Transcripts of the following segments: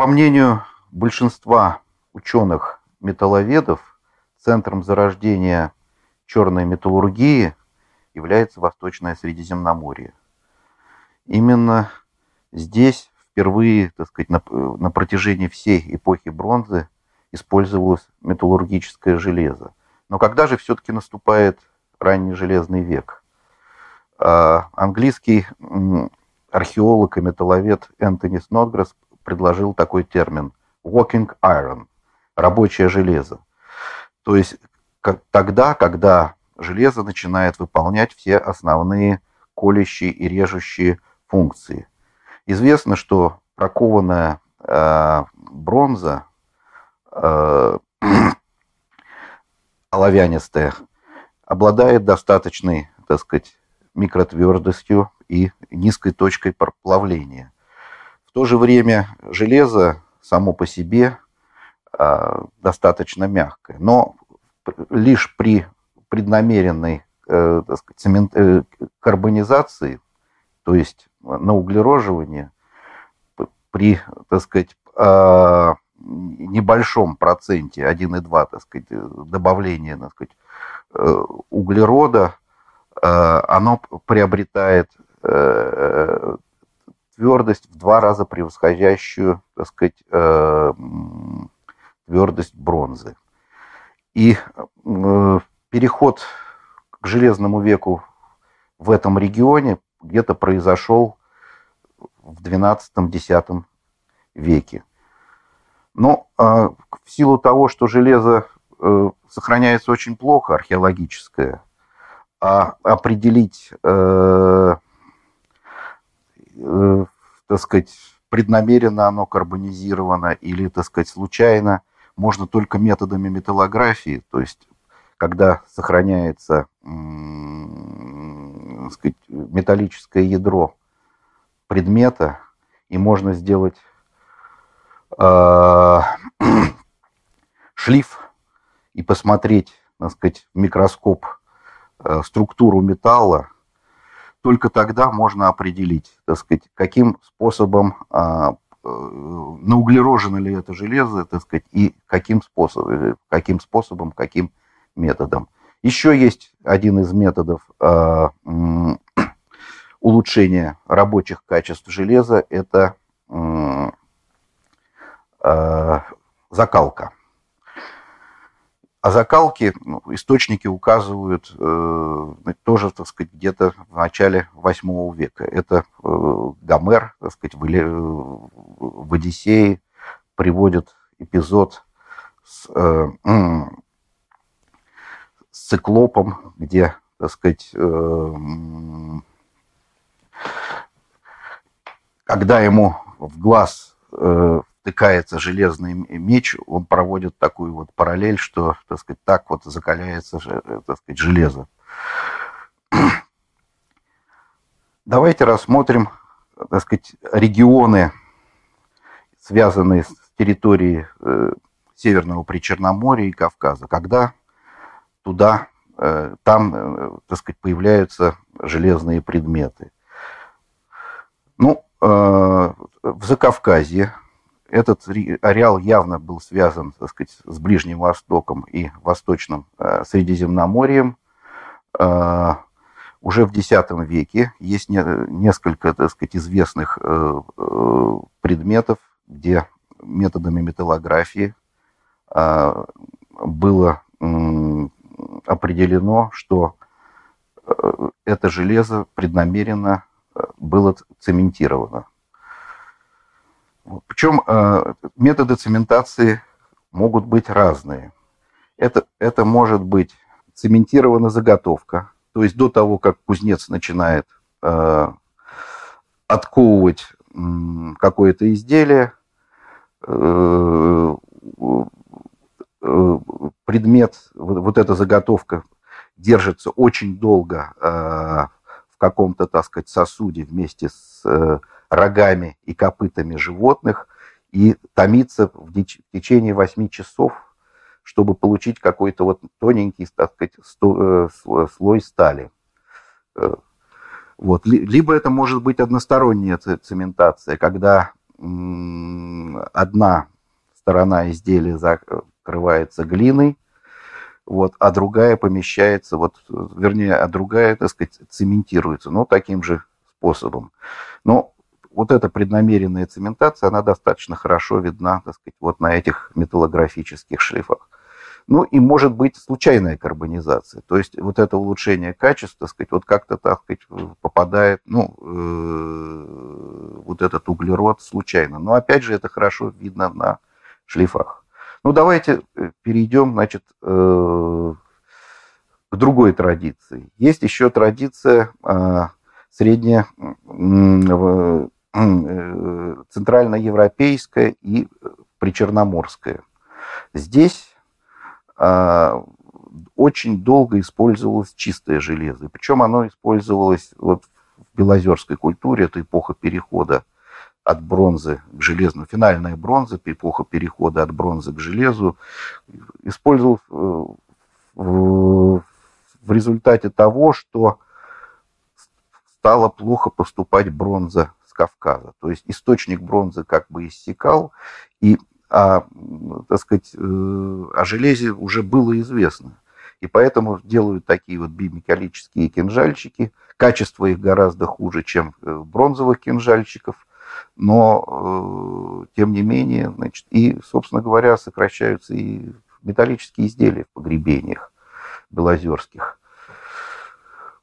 По мнению большинства ученых-металловедов, центром зарождения черной металлургии является Восточное Средиземноморье. Именно здесь впервые, так сказать, на, на протяжении всей эпохи бронзы использовалось металлургическое железо. Но когда же все-таки наступает ранний железный век? А, английский археолог и металловед Энтони Снодгресс предложил такой термин «walking iron» – рабочее железо. То есть как, тогда, когда железо начинает выполнять все основные колющие и режущие функции. Известно, что прокованная э, бронза э, оловянистая обладает достаточной, так сказать, микротвердостью и низкой точкой плавления. В то же время железо само по себе э, достаточно мягкое, но лишь при преднамеренной э, так сказать, цемент, э, карбонизации, то есть на углероживание, при, так сказать, э, небольшом проценте, 1,2, так сказать, добавления, так сказать, э, углерода, оно приобретает твердость в два раза превосходящую, так сказать, твердость бронзы. И переход к железному веку в этом регионе где-то произошел в XII-X веке. Но э, в силу того, что железо э, сохраняется очень плохо, археологическое, а определить, э, э, так сказать, преднамеренно оно карбонизировано или, так сказать, случайно, можно только методами металлографии, то есть когда сохраняется сказать, металлическое ядро предмета, и можно сделать э, шлиф и посмотреть, так сказать, в микроскоп э, структуру металла, только тогда можно определить, так сказать, каким способом э, науглерожено ли это железо, так сказать, и каким способом, каким способом, каким методом. Еще есть один из методов э, улучшения рабочих качеств железа, это э, э, закалка. А закалки ну, источники указывают э, тоже, так сказать, где-то в начале восьмого века. Это э, Гомер, так сказать, в, в Одиссее приводит эпизод с, э, с циклопом, где, так сказать, э, когда ему в глаз э, втыкается железный меч, он проводит такую вот параллель, что, так сказать, так вот закаляется, э, так сказать, железо. Давайте рассмотрим, так сказать, регионы, связанные с территорией э, Северного Причерноморья и Кавказа, когда туда, э, там, так сказать, появляются железные предметы. Ну, в Закавказье этот ареал явно был связан, так сказать, с Ближним Востоком и Восточным Средиземноморьем. Уже в X веке есть несколько, так сказать, известных предметов, где методами металлографии было определено, что э, это железо преднамеренно э, было цементировано. Причем э, методы цементации могут быть разные. Это, это может быть цементирована заготовка, то есть до того, как кузнец начинает э, отковывать какое-то изделие, э, Э, предмет, вот эта заготовка держится очень долго э, в каком-то, так сказать, сосуде вместе с э, рогами и копытами животных и томится в течение 8 часов, чтобы получить какой-то вот тоненький, так сказать, слой стали. Вот. Либо это может быть односторонняя цементация, когда одна сторона изделия закрывается глиной, вот, а другая помещается, вот, вернее, а другая, так сказать, цементируется, но таким же способом. Но вот эта преднамеренная цементация, она достаточно хорошо видна, так сказать, вот на этих металлографических шлифах. Ну и может быть случайная карбонизация. То есть вот это улучшение качества, так сказать, вот как-то, так сказать, попадает, ну, э, вот этот углерод случайно. Но опять же это хорошо видно на шлифах. Ну давайте э, перейдем, значит, э, к другой традиции. Есть еще традиция э, средняя, э, центральноевропейская и причерноморская. Здесь а, очень долго использовалось чистое железо. Причем оно использовалось вот в белозерской культуре, это эпоха перехода от бронзы к железу, финальная бронза, эпоха перехода от бронзы к железу, использовалась э, в результате того, что стало плохо поступать бронза Кавказа. То есть источник бронзы как бы иссякал, и а, так сказать, э, о железе уже было известно. И поэтому делают такие вот биметаллические кинжальчики. Качество их гораздо хуже, чем э, бронзовых кинжальчиков. Но, э, тем не менее, значит, и, собственно говоря, сокращаются и металлические изделия в погребениях белозерских.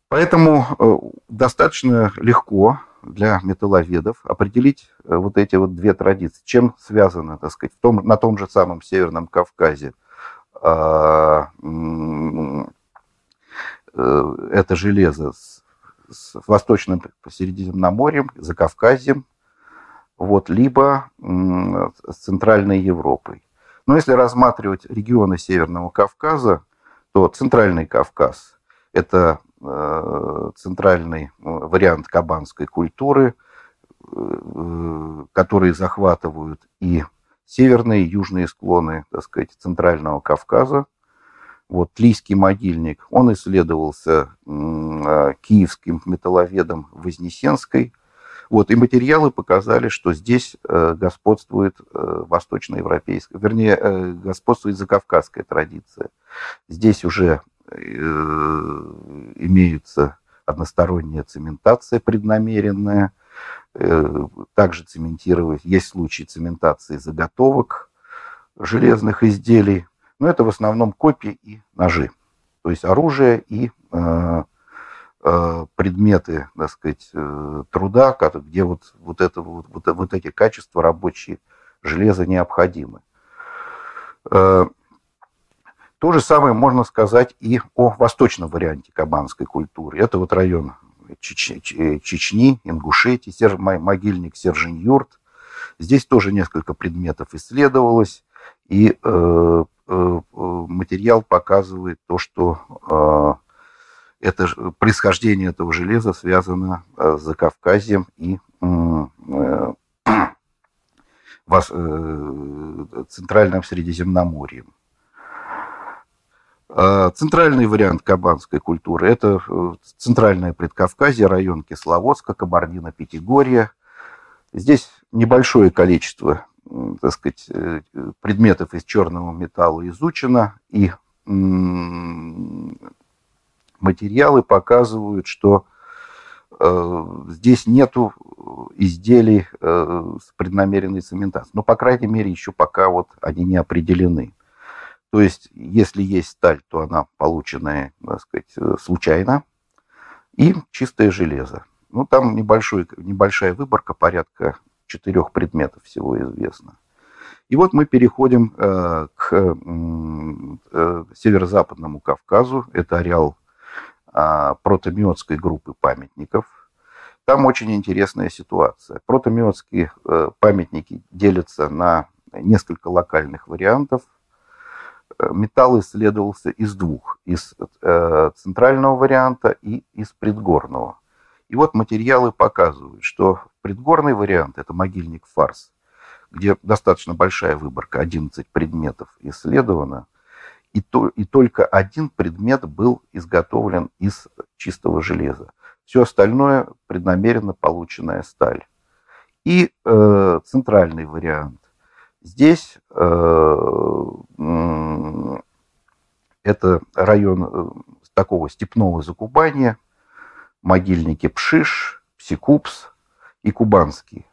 Поэтому достаточно легко для металловедов определить э, вот эти вот две традиции. Чем связано, так сказать, в том, на том же самом Северном Кавказе а, э, это железо с, с Восточным Средиземноморьем, за Кавказьем, вот, либо с Центральной Европой. Но если рассматривать регионы Северного Кавказа, то Центральный Кавказ – это центральный э, вариант кабанской культуры, э, которые захватывают и северные, и южные склоны, так сказать, Центрального Кавказа. Вот Тлийский могильник, он исследовался киевским металловедом Вознесенской. Вот, и материалы показали, что здесь господствует восточноевропейская, вернее, господствует закавказская традиция. Здесь уже Э, имеются односторонняя цементация преднамеренная, э, также цементировать, есть случаи цементации заготовок железных изделий, но это в основном копии и ножи, то есть оружие и э, предметы, так сказать, труда, где вот, вот, это, вот, вот эти качества рабочие железа необходимы. То же самое можно сказать и о восточном варианте кабанской культуры. Это вот район Чеч... Чечни, Ингушетии, Сер... могильник Сержиньюрт. Здесь тоже несколько предметов исследовалось, и э, э, материал показывает то, что э, это происхождение этого железа связано э, с Закавказьем и э, э, Центральным Средиземноморьем. А, центральный вариант кабанской культуры – это э, центральное Предкавказье, район Кисловодска, Кабардино-Пятигорье. Здесь небольшое количество так сказать, э, предметов из черного металла изучено, и материалы показывают, что э, здесь нету изделий с преднамеренной цементацией. Но, по крайней мере, еще пока вот они не определены. То есть, если есть сталь, то она полученная, так сказать, э, случайно. И чистое железо. Ну, там небольшой, небольшая выборка, порядка четырех предметов всего известно. И вот мы переходим э, к э, северо-западному Кавказу. Это ареал э, протомиотской группы памятников. Там очень интересная ситуация. Протомиотские э, памятники делятся на несколько локальных вариантов – металл исследовался из двух, из э, центрального варианта и из предгорного. И вот материалы показывают, что предгорный вариант – это могильник Фарс, где достаточно большая выборка, 11 предметов исследовано, и, то, и только один предмет был изготовлен из чистого железа. Все остальное преднамеренно полученная сталь. И э, центральный вариант. Здесь э, это район э, такого степного закубания, могильники Пшиш, Псикупс и Кубанский.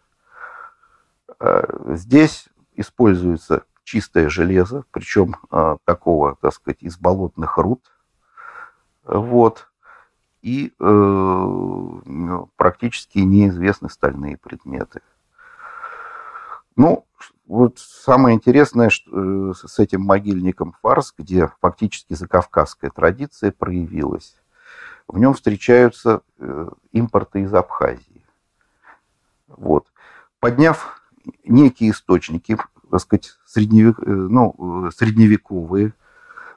Э, здесь используется чистое железо, причем такого, так сказать, из болотных руд. Вот. И э, практически неизвестны стальные предметы. Ну, вот самое интересное что, э, с этим могильником Фарс, где фактически закавказская традиция проявилась, в нем встречаются э, импорты из Абхазии. Вот. Подняв некие источники, так сказать, средневек, э, ну, средневековые,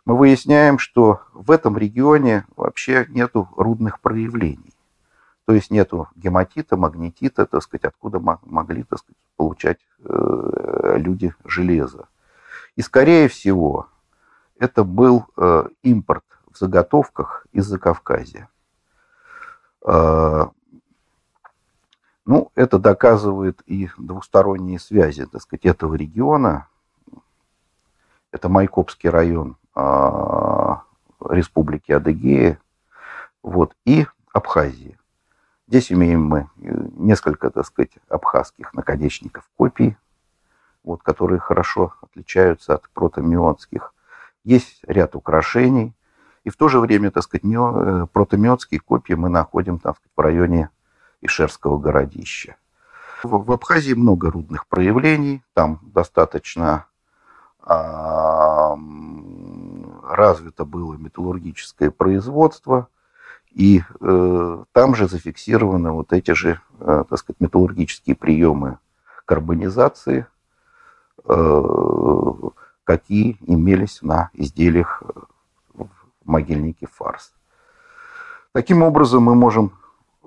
мы выясняем, что в этом регионе вообще нету рудных проявлений. То есть нету гематита, магнетита, так сказать, откуда могли так сказать, получать э, люди железо. И, скорее всего, это был э, импорт в заготовках из Закавказья. Э, ну, это доказывает и двусторонние связи, так сказать, этого региона. Это Майкопский район Республики Адыгея, вот, и Абхазии. Здесь имеем мы э, несколько, так сказать, абхазских наконечников копий, вот, которые хорошо отличаются от протомионских. Есть ряд украшений, и в то же время, так сказать, э, протомиотские копии мы находим так сказать, в районе Ишерского городища. В Абхазии много рудных проявлений, там достаточно а, развито было металлургическое производство – и э, там же зафиксированы вот эти же, э, так сказать, металлургические приемы карбонизации, э, какие имелись на изделиях э, в могильнике Фарс. Таким образом, мы можем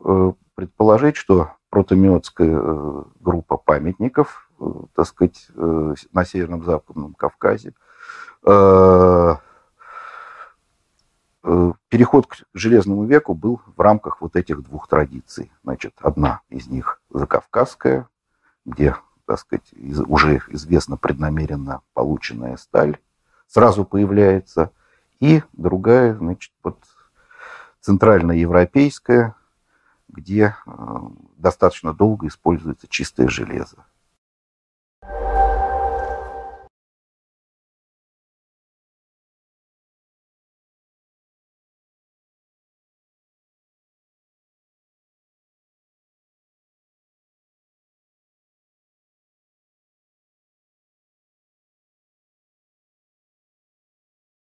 э, предположить, что протомиотская э, группа памятников, э, так сказать, э, на Северном Западном Кавказе, э, переход к железному веку был в рамках вот этих двух традиций. Значит, одна из них закавказская, где, так сказать, уже известно преднамеренно полученная сталь сразу появляется, и другая, значит, вот центральноевропейская, где э, достаточно долго используется чистое железо.